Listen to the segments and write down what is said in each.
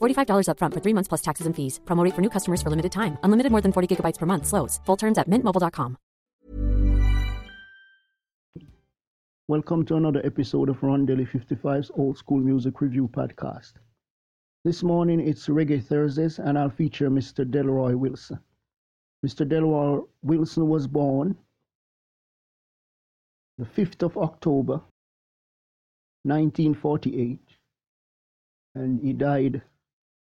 $45 upfront for three months plus taxes and fees. Promote for new customers for limited time. Unlimited more than 40 gigabytes per month. Slows. Full terms at mintmobile.com. Welcome to another episode of Rondelle 55's Old School Music Review Podcast. This morning it's Reggae Thursdays and I'll feature Mr. Delroy Wilson. Mr. Delroy Wilson was born the 5th of October 1948 and he died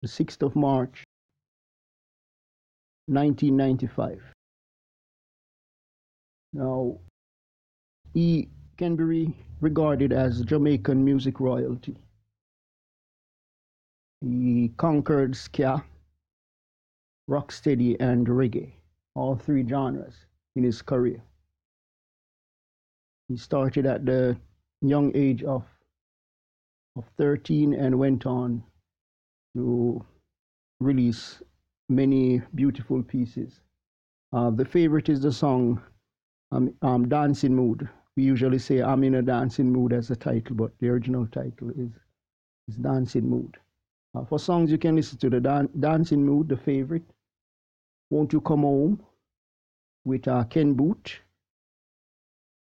the 6th of March 1995. Now, he can be regarded as Jamaican music royalty. He conquered ska, rocksteady, and reggae, all three genres in his career. He started at the young age of, of 13 and went on to release many beautiful pieces. Uh, the favorite is the song um, um, Dancing Mood. We usually say I'm in a dancing mood as a title, but the original title is, is Dancing Mood. Uh, for songs you can listen to the dan- Dancing Mood, the favorite. Won't You Come Home with uh, Ken Boothe.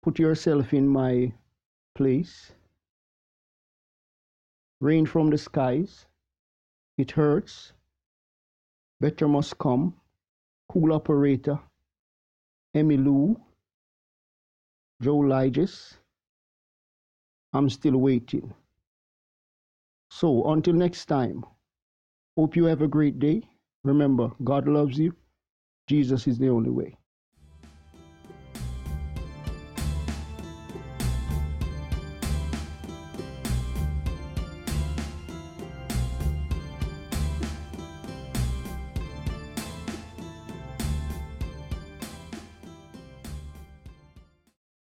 Put Yourself in My Place. Rain from the Skies. It Hurts. Better Must Come. Cool Operator. Emmylou. Joe Liges. I'm still waiting. So until next time, hope you have a great day. Remember, God loves you. Jesus is the only way.